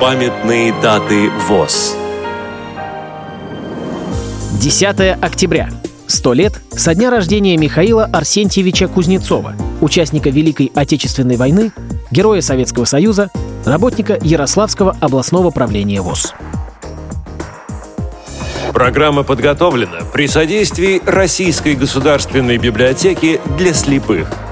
Памятные даты ВОЗ 10 октября. Сто лет со дня рождения Михаила Арсентьевича Кузнецова, участника Великой Отечественной войны, героя Советского Союза, работника Ярославского областного правления ВОЗ. Программа подготовлена при содействии Российской государственной библиотеки для слепых –